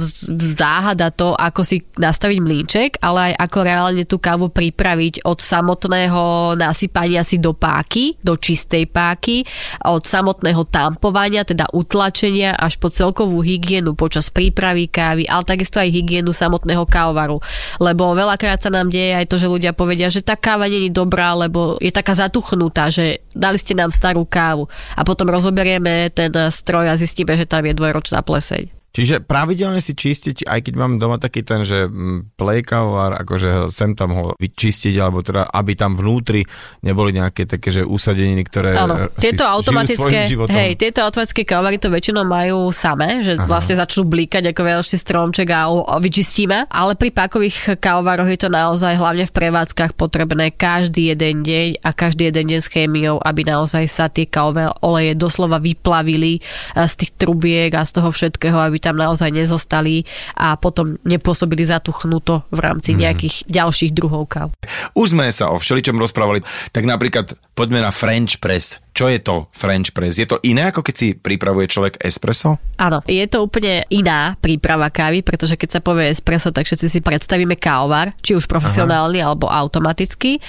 záhada to, ako si nastaviť mlínček, ale aj ako reálne tú kávu pripraviť od samotného nasypania si do páky, do čistej páky, od samotného tampovania, teda utlačenia až po celkovú hygienu počas prípravy kávy, ale takisto aj hygienu samotného kávovaru. Lebo veľakrát sa nám deje aj to, že ľudia povedia, že tá káva není dobrá, lebo je taká zatuchnutá, že dali ste nám starú kávu a potom rozoberieme ten stroj a zistíme, že tam je dvojročná pleseň. Čiže pravidelne si čistiť, aj keď mám doma taký ten, že mm, plejkavar, akože sem tam ho vyčistiť, alebo teda, aby tam vnútri neboli nejaké také, že usadeniny, ktoré Áno, tieto automatické, hej, tieto automatické kávary to väčšinou majú samé, že Aha. vlastne začnú blíkať ako veľší stromček a, a vyčistíme, ale pri pákových kávaroch je to naozaj hlavne v prevádzkach potrebné každý jeden deň a každý jeden deň s chémiou, aby naozaj sa tie kávové oleje doslova vyplavili eh, z tých trubiek a z toho všetkého, aby tam naozaj nezostali a potom nepôsobili zatuchnuto v rámci mhm. nejakých mm. ďalších druhov káv. Už sme sa o všeličom rozprávali, tak napríklad poďme na French press. Čo je to French press? Je to iné, ako keď si pripravuje človek espresso? Áno, je to úplne iná príprava kávy, pretože keď sa povie espresso, tak všetci si predstavíme kávovar, či už profesionálny Aha. alebo automatický.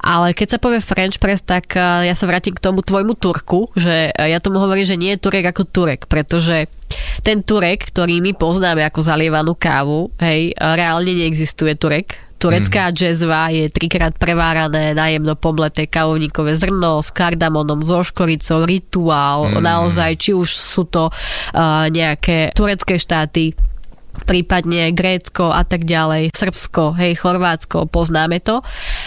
Ale keď sa povie French press, tak eh, ja sa vrátim k tomu tvojmu turku, že eh, ja tomu hovorím, že nie je turek ako turek, pretože ten turek, ktorý my poznáme ako zalievanú kávu, hej, reálne neexistuje turek. Turecká mm. džezva je trikrát prevárané najemno pomleté kávovníkové zrno s kardamonom, so škoricou, rituál, mm. naozaj, či už sú to uh, nejaké turecké štáty, prípadne Grécko a tak ďalej, Srbsko, hej, Chorvátsko, poznáme to.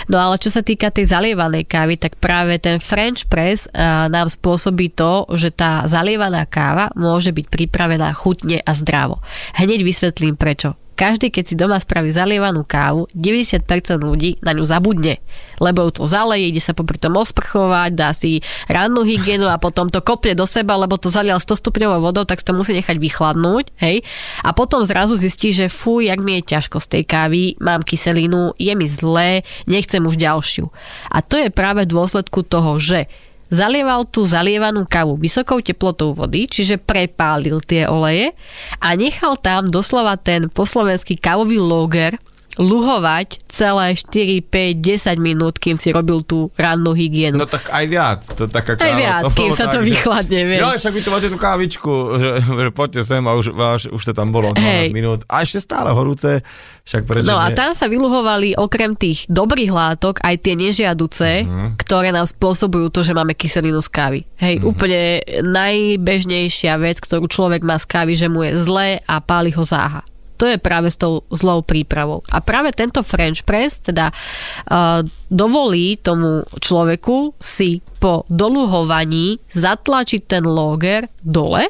No ale čo sa týka tej zalievanej kávy, tak práve ten French press nám spôsobí to, že tá zalievaná káva môže byť pripravená chutne a zdravo. Hneď vysvetlím prečo každý, keď si doma spraví zalievanú kávu, 90% ľudí na ňu zabudne, lebo ju to zaleje, ide sa popri tom osprchovať, dá si rannú hygienu a potom to kopne do seba, lebo to zalial 100 stupňovou vodou, tak si to musí nechať vychladnúť, hej. A potom zrazu zistí, že fú, jak mi je ťažko z tej kávy, mám kyselinu, je mi zlé, nechcem už ďalšiu. A to je práve v dôsledku toho, že zalieval tú zalievanú kávu vysokou teplotou vody, čiže prepálil tie oleje a nechal tam doslova ten poslovenský kávový loger luhovať celé 4, 5, 10 minút, kým si robil tú rannú hygienu. No tak aj viac. To taká káva, aj viac, to kým sa to že... vychladne, vieš. Jo, však vy tu máte tú kávičku, že, že poďte sem a už, už, už to tam bolo 12 Hej. minút. A ešte stále horúce, však prečo No nie? a tam sa vyluhovali okrem tých dobrých látok aj tie nežiaduce, uh-huh. ktoré nám spôsobujú to, že máme kyselinu z kávy. Hej, uh-huh. úplne najbežnejšia vec, ktorú človek má z kávy, že mu je zlé a páli ho záha to je práve s tou zlou prípravou. A práve tento French press teda uh, dovolí tomu človeku si po doluhovaní zatlačiť ten loger dole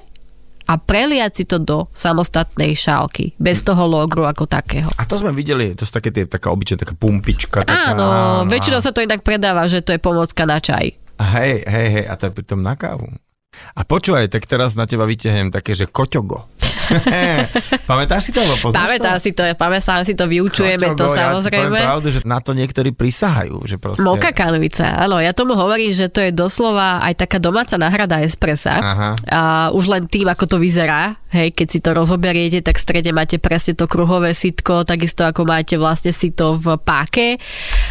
a preliať si to do samostatnej šálky, bez toho logru ako takého. A to sme videli, to sú také tie, taká obyčajná taká pumpička. Taká, áno, áno, väčšinou sa to inak predáva, že to je pomocka na čaj. Hej, hej, hej, a to je pritom na kávu. A počúvaj, tak teraz na teba vyťahnem také, že koťogo. pamätáš si to? Pamätám si to, pamätám si to, vyučujeme Koťogo, to samozrejme. Ja pravdu, že na to niektorí prisahajú. Že proste... Moka kanvica, áno, ja tomu hovorím, že to je doslova aj taká domáca náhrada espressa. Aha. A už len tým, ako to vyzerá, hej, keď si to rozoberiete, tak v strede máte presne to kruhové sitko, takisto ako máte vlastne sito v páke.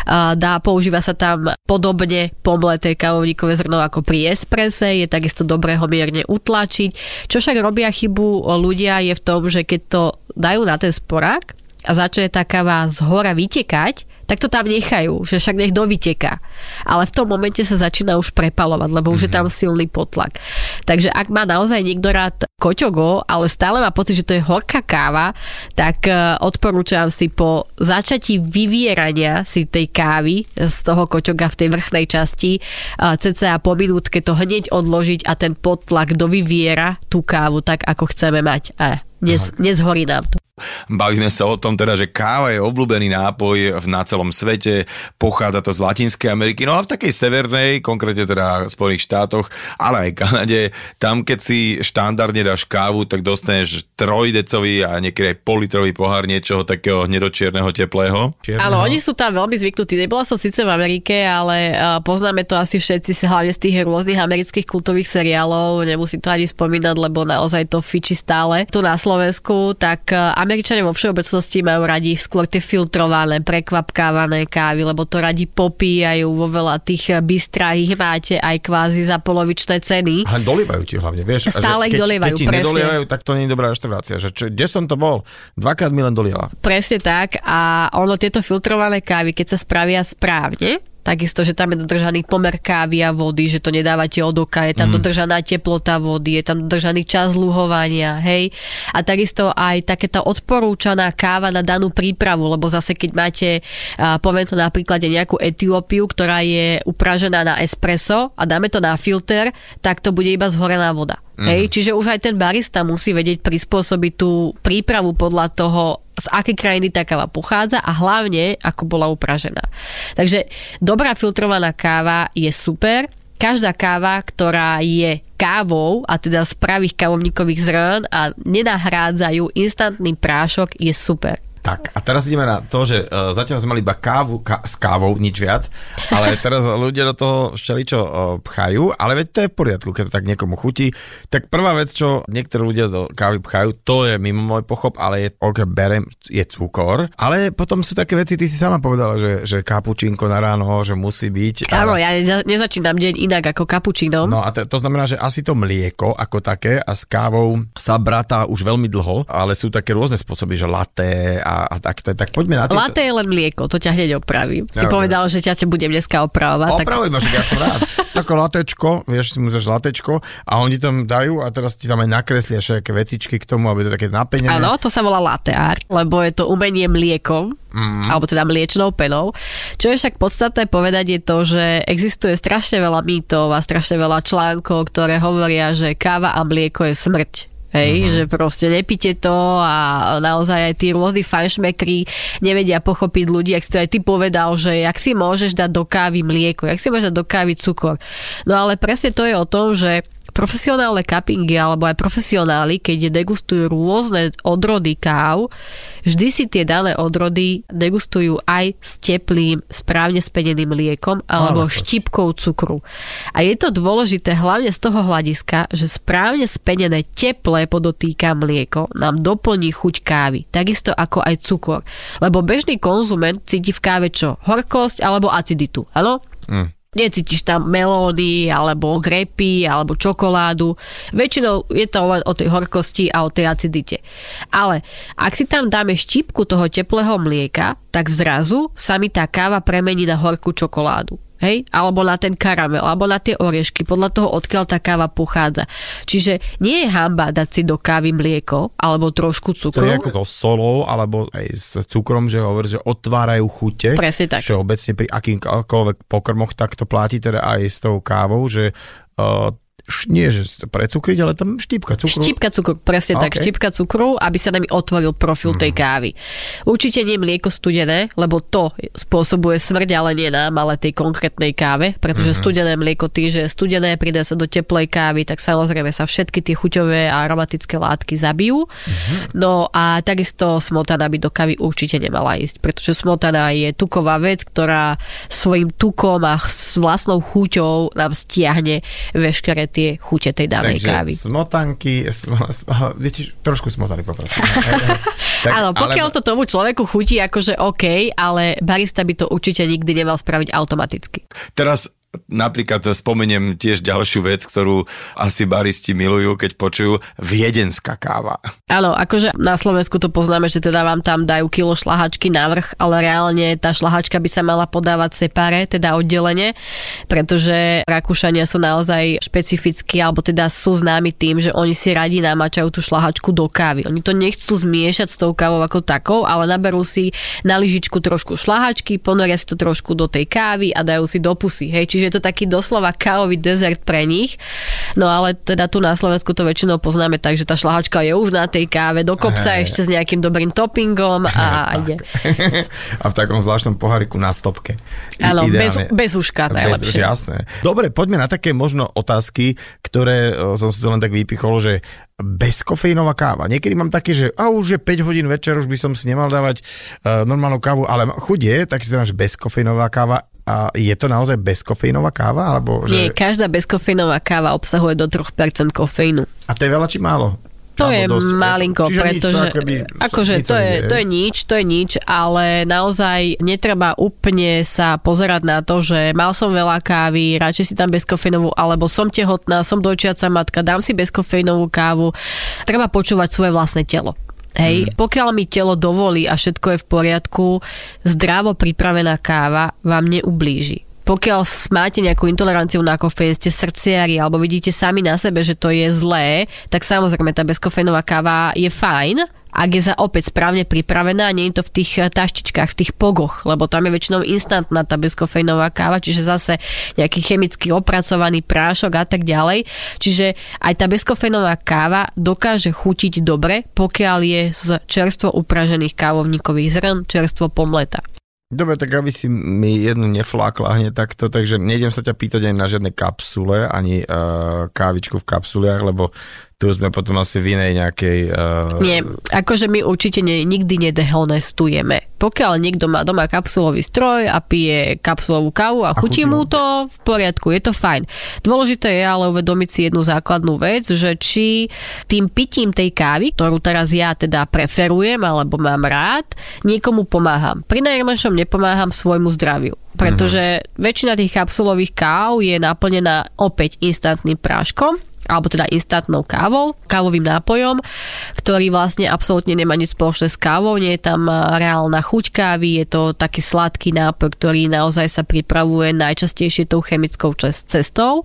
A dá, používa sa tam podobne pomleté kávovníkové zrno ako pri esprese, je takisto dobré ho mierne utlačiť. Čo však robia chybu ľudia je v tom, že keď to dajú na ten sporák, a začne tá káva z hora vytekať, tak to tam nechajú, že však nech dovyteká. Ale v tom momente sa začína už prepalovať, lebo už mm-hmm. je tam silný potlak. Takže ak má naozaj niekto rád koťogo, ale stále má pocit, že to je horká káva, tak e, odporúčam si po začatí vyvierania si tej kávy z toho koťoga v tej vrchnej časti e, cca po minútke to hneď odložiť a ten potlak dovyviera tú kávu tak, ako chceme mať. A Nez, nezhorí nám to. Bavíme sa o tom teda, že káva je obľúbený nápoj na celom svete, pochádza to z Latinskej Ameriky, no a v takej severnej, konkrétne teda v Spojených štátoch, ale aj Kanade, tam keď si štandardne dáš kávu, tak dostaneš trojdecový a niekedy aj politrový pohár niečoho takého nedočierneho, teplého. Áno, oni sú tam veľmi zvyknutí. Nebola som síce v Amerike, ale poznáme to asi všetci, hlavne z tých rôznych amerických kultových seriálov, nemusím to ani spomínať, lebo naozaj to fiči stále tu na Slovensku, tak Američania vo všeobecnosti majú radi skôr tie filtrované, prekvapkávané kávy, lebo to radi popíjajú vo veľa tých bistrách, ich máte aj kvázi za polovičné ceny. A dolievajú ti hlavne, vieš. Stále ich dolievajú, keď ti nedolievajú, tak to nie je dobrá reštaurácia. Že čo, kde som to bol? Dvakrát mi len doliela. Presne tak a ono tieto filtrované kávy, keď sa spravia správne, Takisto, že tam je dodržaný pomer kávy a vody, že to nedávate od oka, je tam mm. dodržaná teplota vody, je tam dodržaný čas luhovania, hej. A takisto aj takéto odporúčaná káva na danú prípravu, lebo zase keď máte, poviem to napríklad nejakú Etiópiu, ktorá je upražená na espresso a dáme to na filter, tak to bude iba zhorená voda. Mm. Hej, čiže už aj ten barista musí vedieť prispôsobiť tú prípravu podľa toho, z akej krajiny tá káva pochádza a hlavne ako bola upražená. Takže dobrá filtrovaná káva je super. Každá káva, ktorá je kávou a teda z pravých kávovníkových zrn a nenahrádzajú instantný prášok je super. Tak, a teraz ideme na to, že uh, zatiaľ sme mali iba kávu ká, s kávou, nič viac, ale teraz ľudia do toho šťaličo uh, pchajú, ale veď to je v poriadku, keď to tak niekomu chutí. Tak prvá vec, čo niektorí ľudia do kávy pchajú, to je mimo môj pochop, ale je, ok, berem, je cukor, ale potom sú také veci, ty si sama povedala, že, že kapučínko na ráno, že musí byť. Áno, ale... ja nezačínam deň inak ako kapučínom. No a to, to znamená, že asi to mlieko ako také a s kávou sa bratá už veľmi dlho, ale sú také rôzne spôsoby, že laté a a tak, tak, tak poďme na to. Latte je len mlieko, to ťa hneď opravím. Si ja, povedal, že ťa te budem dneska opravovať. Opravuj tak... ma, že ja som rád. Tako latečko, vieš, si musíš latečko a oni tam dajú a teraz ti tam aj nakreslia všetké vecičky k tomu, aby to také napenené. Áno, to sa volá latte art, lebo je to umenie mliekom, mm. alebo teda mliečnou penou. Čo je však podstatné povedať je to, že existuje strašne veľa mýtov a strašne veľa článkov, ktoré hovoria, že káva a mlieko je smrť. Hej, uh-huh. že proste nepite to a naozaj aj tí rôzni fajnšmekri nevedia pochopiť ľudí, ak si to aj ty povedal, že jak si môžeš dať do kávy mlieko, jak si môžeš dať do kávy cukor. No ale presne to je o tom, že profesionálne cuppingy alebo aj profesionáli, keď degustujú rôzne odrody káv, vždy si tie dané odrody degustujú aj s teplým, správne spedeným mliekom alebo štipkou cukru. A je to dôležité hlavne z toho hľadiska, že správne spenené teplé podotýka mlieko nám doplní chuť kávy, takisto ako aj cukor. Lebo bežný konzument cíti v káve čo? Horkosť alebo aciditu, áno? Mm necítiš tam melódy, alebo grepy, alebo čokoládu. Väčšinou je to len o tej horkosti a o tej acidite. Ale ak si tam dáme štipku toho teplého mlieka, tak zrazu sa mi tá káva premení na horkú čokoládu hej, alebo na ten karamel, alebo na tie oriešky, podľa toho, odkiaľ tá káva pochádza. Čiže nie je hamba dať si do kávy mlieko, alebo trošku cukru. To je ako to solou, alebo aj s cukrom, že hovorí, že otvárajú chute. Presne tak. Všeobecne pri akýmkoľvek pokrmoch, tak to platí teda aj s tou kávou, že uh, nie že precukriť, ale tam štipka cukru. Štipka cukru, presne okay. tak, štipka cukru, aby sa nám otvoril profil mm. tej mhm. kávy. Určite nie mlieko studené, lebo to spôsobuje smrť, ale nie nám, ale tej konkrétnej káve, pretože mm. studené mlieko tým, že studené pridá sa do teplej kávy, tak samozrejme sa všetky tie chuťové a aromatické látky zabijú. Mm. No a takisto smotana by do kávy určite nemala ísť, pretože smotana je tuková vec, ktorá svojim tukom a vlastnou chuťou nám stiahne veškeré tie chute tej danej Takže kávy. smotanky, sm, sm, viete, trošku smotany poprosím. tak, Áno, pokiaľ ale... to tomu človeku chutí, akože OK, ale barista by to určite nikdy nemal spraviť automaticky. Teraz napríklad spomeniem tiež ďalšiu vec, ktorú asi baristi milujú, keď počujú viedenská káva. Áno, akože na Slovensku to poznáme, že teda vám tam dajú kilo šlahačky navrh, ale reálne tá šlahačka by sa mala podávať separe, teda oddelenie, pretože Rakúšania sú naozaj špecifickí, alebo teda sú známi tým, že oni si radi namačajú tú šlahačku do kávy. Oni to nechcú zmiešať s tou kávou ako takou, ale naberú si na lyžičku trošku šlahačky, ponoria si to trošku do tej kávy a dajú si do pusy. Hej, čiže je to taký doslova kávový dezert pre nich. No ale teda tu na Slovensku to väčšinou poznáme tak, že tá šlahačka je už na tej káve, do kopca hey. ešte s nejakým dobrým toppingom a ide. a v takom zvláštnom poháriku na stopke. Áno, bez, bez uška najlepšie. Bez, jasné. Dobre, poďme na také možno otázky, ktoré som si to len tak vypichol, že bezkofeínová káva. Niekedy mám také, že a už je 5 hodín večer, už by som si nemal dávať uh, normálnu kávu, ale chuť je, tak si dám, že bezkofeínová káva a je to naozaj bezkofeínová káva? Alebo, že... Nie, každá bezkofeínová káva obsahuje do 3% kofeínu. A to je veľa či málo? To je dosť, malinko, Čiže pretože nič, to akože to je, to je nič, to je nič, ale naozaj netreba úplne sa pozerať na to, že mal som veľa kávy, radšej si tam bezkofeinovú, alebo som tehotná, som dojčiaca matka, dám si bezkofeinovú kávu. Treba počúvať svoje vlastné telo. Hej, mm. pokiaľ mi telo dovolí a všetko je v poriadku, zdravo pripravená káva vám neublíži. Pokiaľ máte nejakú intoleranciu na kofeín, ste srdciari alebo vidíte sami na sebe, že to je zlé, tak samozrejme tá bezkofeínová káva je fajn, ak je za opäť správne pripravená, nie je to v tých eh, taštičkách, v tých pogoch, lebo tam je väčšinou instantná tá bezkofeínová káva, čiže zase nejaký chemicky opracovaný prášok a tak ďalej. Čiže aj tá bezkofeínová káva dokáže chutiť dobre, pokiaľ je z čerstvo upražených kávovníkových zrn, čerstvo pomleta. Dobre, tak aby si mi jednu neflákla hneď takto, takže nejdem sa ťa pýtať ani na žiadne kapsule, ani uh, kávičku v kapsuliach, lebo tu sme potom asi v inej nejakej... Uh... Nie, akože my určite ne, nikdy nedehonestujeme. Pokiaľ niekto má doma kapsulový stroj a pije kapsulovú kávu a, a chutí mu to, v poriadku, je to fajn. Dôležité je ale uvedomiť si jednu základnú vec, že či tým pitím tej kávy, ktorú teraz ja teda preferujem alebo mám rád, niekomu pomáham. Pri najmenšom nepomáham svojmu zdraviu pretože mm-hmm. väčšina tých kapsulových káv je naplnená opäť instantným práškom alebo teda instantnou kávou, kávovým nápojom, ktorý vlastne absolútne nemá nič spoločné s kávou, nie je tam reálna chuť kávy, je to taký sladký nápoj, ktorý naozaj sa pripravuje najčastejšie tou chemickou cestou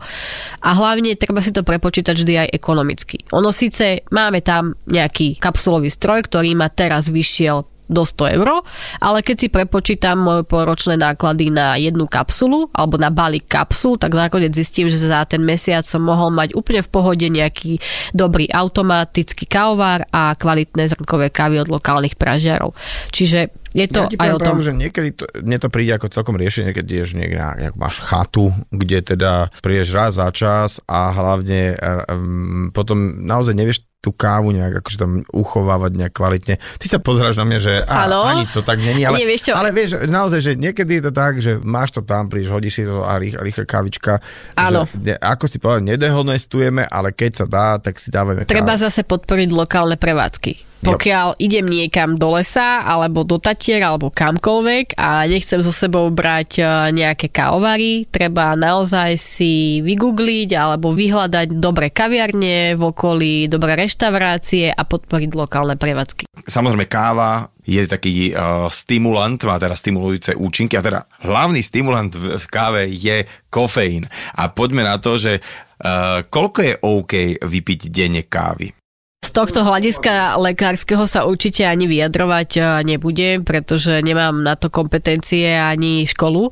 a hlavne treba si to prepočítať vždy aj ekonomicky. Ono síce máme tam nejaký kapsulový stroj, ktorý má teraz vyšiel do 100 eur, ale keď si prepočítam moje poročné náklady na jednu kapsulu alebo na balík kapsul, tak nakoniec zistím, že za ten mesiac som mohol mať úplne v pohode nejaký dobrý automatický kávovár a kvalitné zrnkové kávy od lokálnych pražiarov. Čiže je to ja aj o tom. že niekedy to, mne to príde ako celkom riešenie, keď ideš niekde, máš chatu, kde teda prídeš raz za čas a hlavne um, potom naozaj nevieš tú kávu nejak akože tam uchovávať nejak kvalitne. Ty sa pozráš na mňa, že á, ani to tak není, ale, Nie, vieš čo? ale vieš, naozaj, že niekedy je to tak, že máš to tam, prídeš, hodíš si to a rýchla, rýchla kávička. Áno. Ako si povedal, nedehonestujeme, ale keď sa dá, tak si dávame Treba kávu. zase podporiť lokálne prevádzky. Pokiaľ yep. idem niekam do lesa, alebo do Tatier, alebo kamkoľvek a nechcem so sebou brať e, nejaké kávovary, treba naozaj si vygoogliť alebo vyhľadať dobré kaviarne v okolí, dobré reštaurácie a podporiť lokálne prevádzky. Samozrejme káva je taký uh, stimulant, má teda stimulujúce účinky a teda hlavný stimulant v, v káve je kofeín. A poďme na to, že uh, koľko je OK vypiť denne kávy? Z tohto hľadiska lekárskeho sa určite ani vyjadrovať e, nebudem, pretože nemám na to kompetencie ani školu.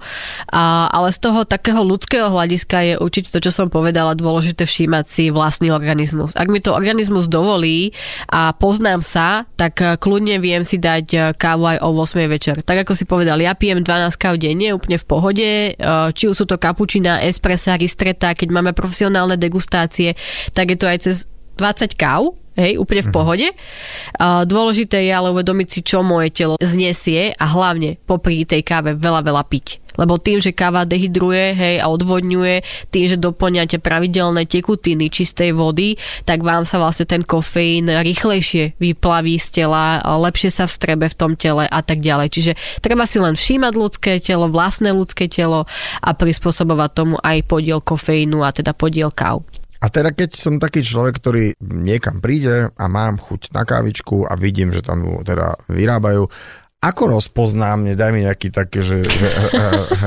A, ale z toho takého ľudského hľadiska je určite to, čo som povedala, dôležité všímať si vlastný organizmus. Ak mi to organizmus dovolí a poznám sa, tak e, kľudne viem si dať e, kávu aj o 8 večer. Tak ako si povedal, ja pijem 12 káv denne, úplne v pohode, či už sú to kapučina, espressa, ristreta, keď máme profesionálne degustácie, tak je to aj cez 20 káv hej, úplne v pohode. A dôležité je ale uvedomiť si, čo moje telo znesie a hlavne popri tej káve veľa, veľa piť. Lebo tým, že káva dehydruje hej, a odvodňuje, tým, že doplňate pravidelné tekutiny čistej vody, tak vám sa vlastne ten kofeín rýchlejšie vyplaví z tela, lepšie sa vstrebe v tom tele a tak ďalej. Čiže treba si len všímať ľudské telo, vlastné ľudské telo a prispôsobovať tomu aj podiel kofeínu a teda podiel káv. A teda keď som taký človek, ktorý niekam príde a mám chuť na kávičku a vidím, že tam teda vyrábajú, ako rozpoznám, daj mi nejaký také, že, že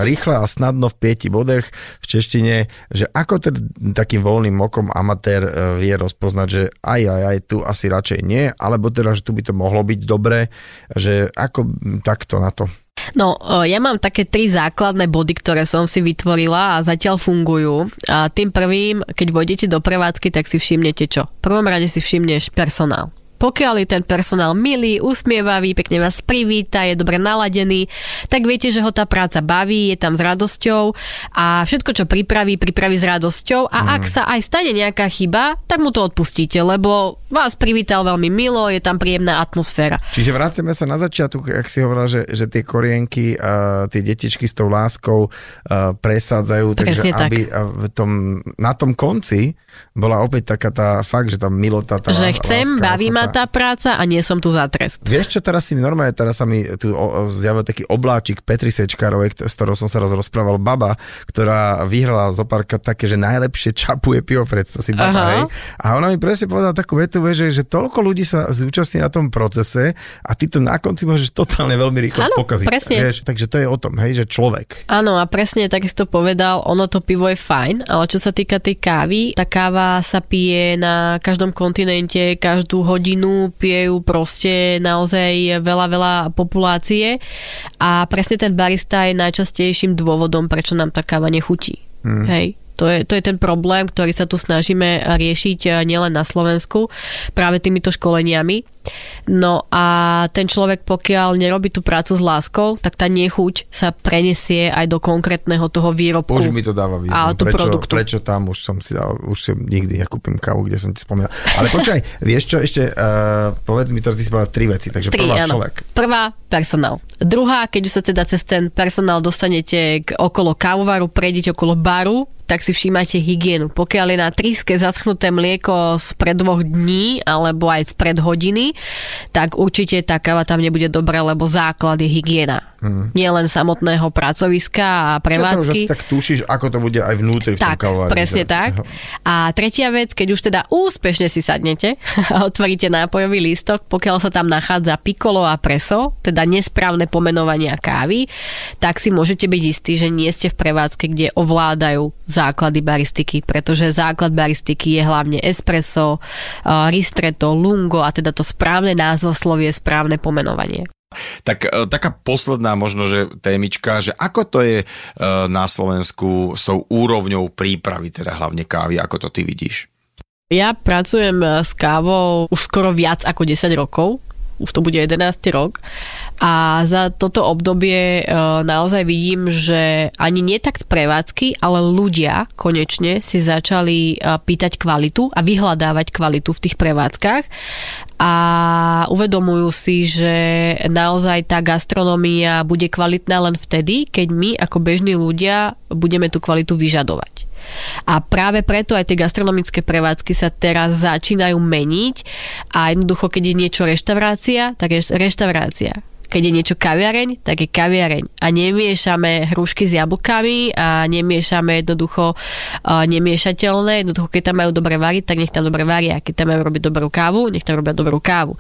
rýchle a snadno v pieti bodech v češtine, že ako teda takým voľným okom amatér e, vie rozpoznať, že aj, aj, aj, tu asi radšej nie, alebo teda, že tu by to mohlo byť dobre, že ako takto na to? No, e, ja mám také tri základné body, ktoré som si vytvorila a zatiaľ fungujú. A tým prvým, keď vojdete do prevádzky, tak si všimnete čo? V prvom rade si všimneš personál. Pokiaľ je ten personál milý, usmievavý, pekne vás privíta, je dobre naladený, tak viete, že ho tá práca baví, je tam s radosťou a všetko, čo pripraví, pripraví s radosťou a mm. ak sa aj stane nejaká chyba, tak mu to odpustíte, lebo vás privítal veľmi milo, je tam príjemná atmosféra. Čiže vrátime sa na začiatok, ak si hovorila, že, že tie korienky, uh, tie detičky s tou láskou uh, presádzajú, takže tak. aby v tom, na tom konci bola opäť taká tá fakt, že tá milota, tá Že chcem, láska, baví ma tá práca a nie som tu za trest. Vieš čo, teraz si mi normálne, teraz sa mi tu zjavil taký obláčik Petri Sečkárovej, s ktorou som sa raz rozprával, baba, ktorá vyhrala zo párka také, že najlepšie čapuje pivo, predstav si baba, hej. A ona mi presne povedala takú vetu, že, že toľko ľudí sa zúčastní na tom procese a ty to na konci môžeš totálne veľmi rýchlo ano, pokaziť. Presne. Vieš, takže to je o tom, hej, že človek. Áno, a presne takisto povedal, ono to pivo je fajn, ale čo sa týka tej kávy, tá káva sa pije na každom kontinente, každú hodinu rodinu, pijú proste naozaj veľa, veľa populácie a presne ten barista je najčastejším dôvodom, prečo nám tá káva nechutí. Hmm. Hej. To je, to je ten problém, ktorý sa tu snažíme riešiť eh, nielen na Slovensku práve týmito školeniami. No a ten človek, pokiaľ nerobí tú prácu s láskou, tak tá nechuť sa prenesie aj do konkrétneho toho výrobku. Už mi to dáva význam. A tú prečo, produktu. prečo tam už som si dal, už si nikdy nekúpim kávu, kde som ti spomínal. Ale počkaj, vieš čo, ešte uh, povedz mi to, ty si povedal tri veci, takže tri, prvá áno. človek. Prvá, personál. Druhá, keď už sa teda cez ten personál dostanete k okolo kávovaru, prejdete okolo baru, tak si všímate hygienu. Pokiaľ je na tríske zaschnuté mlieko spred dvoch dní alebo aj spred hodiny, tak určite tá káva tam nebude dobrá, lebo základ je hygiena. Hmm. Nie len samotného pracoviska a prevádzky. Čo to už tak tušíš, ako to bude aj vnútri v tak, tom presne tak. A tretia vec, keď už teda úspešne si sadnete a otvoríte nápojový lístok, pokiaľ sa tam nachádza pikolo a preso, teda nesprávne pomenovania kávy, tak si môžete byť istí, že nie ste v prevádzke, kde ovládajú základy baristiky, pretože základ baristiky je hlavne espresso, ristretto, lungo a teda to správne názvoslovie, správne pomenovanie. Tak e, taká posledná možno, že témička, že ako to je e, na Slovensku s tou úrovňou prípravy, teda hlavne kávy, ako to ty vidíš? Ja pracujem e, s kávou už skoro viac ako 10 rokov, už to bude 11. rok a za toto obdobie naozaj vidím, že ani nie tak prevádzky, ale ľudia konečne si začali pýtať kvalitu a vyhľadávať kvalitu v tých prevádzkach a uvedomujú si, že naozaj tá gastronomia bude kvalitná len vtedy, keď my ako bežní ľudia budeme tú kvalitu vyžadovať. A práve preto aj tie gastronomické prevádzky sa teraz začínajú meniť a jednoducho, keď je niečo reštaurácia, tak je reštaurácia keď je niečo kaviareň, tak je kaviareň. A nemiešame hrušky s jablkami a nemiešame jednoducho uh, nemiešateľné. Jednoducho, keď tam majú dobre variť, tak nech tam dobre varia. Keď tam majú robiť dobrú kávu, nech tam robia dobrú kávu.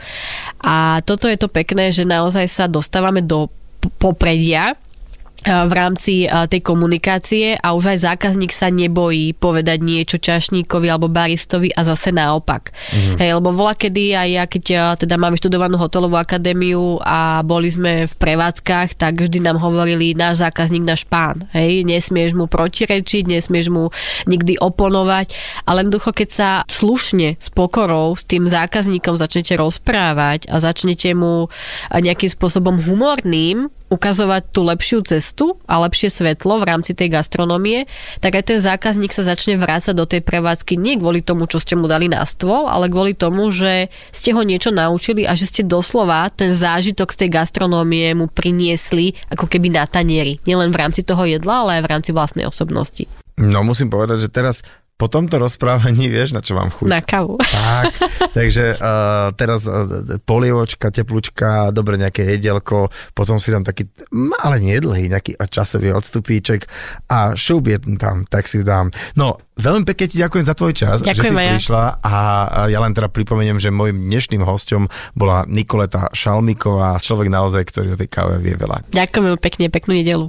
A toto je to pekné, že naozaj sa dostávame do popredia v rámci tej komunikácie a už aj zákazník sa nebojí povedať niečo čašníkovi alebo baristovi a zase naopak. Mm-hmm. Hej, lebo vola kedy aj ja, keď ja teda mám študovanú hotelovú akadémiu a boli sme v prevádzkach, tak vždy nám hovorili náš zákazník, náš pán. Hej, nesmieš mu protirečiť, nesmieš mu nikdy oponovať, ale jednoducho, keď sa slušne, s pokorou s tým zákazníkom začnete rozprávať a začnete mu nejakým spôsobom humorným ukazovať tú lepšiu cestu a lepšie svetlo v rámci tej gastronómie, tak aj ten zákazník sa začne vrácať do tej prevádzky nie kvôli tomu, čo ste mu dali na stôl, ale kvôli tomu, že ste ho niečo naučili a že ste doslova ten zážitok z tej gastronómie mu priniesli ako keby na tanieri. Nielen v rámci toho jedla, ale aj v rámci vlastnej osobnosti. No musím povedať, že teraz po tomto rozprávaní vieš, na čo mám chuť. Na kavu. Tak, takže uh, teraz uh, polievočka, teplúčka, dobre nejaké jedelko, potom si dám taký, ale nie dlhý, nejaký časový odstupíček a šup je tam, tak si dám. No, veľmi pekne ti ďakujem za tvoj čas, ďakujem že si ja. prišla a ja len teda pripomeniem, že môjim dnešným hostom bola Nikoleta Šalmiková, človek naozaj, ktorý o tej káve vie veľa. Ďakujem pekne, peknú nedelu.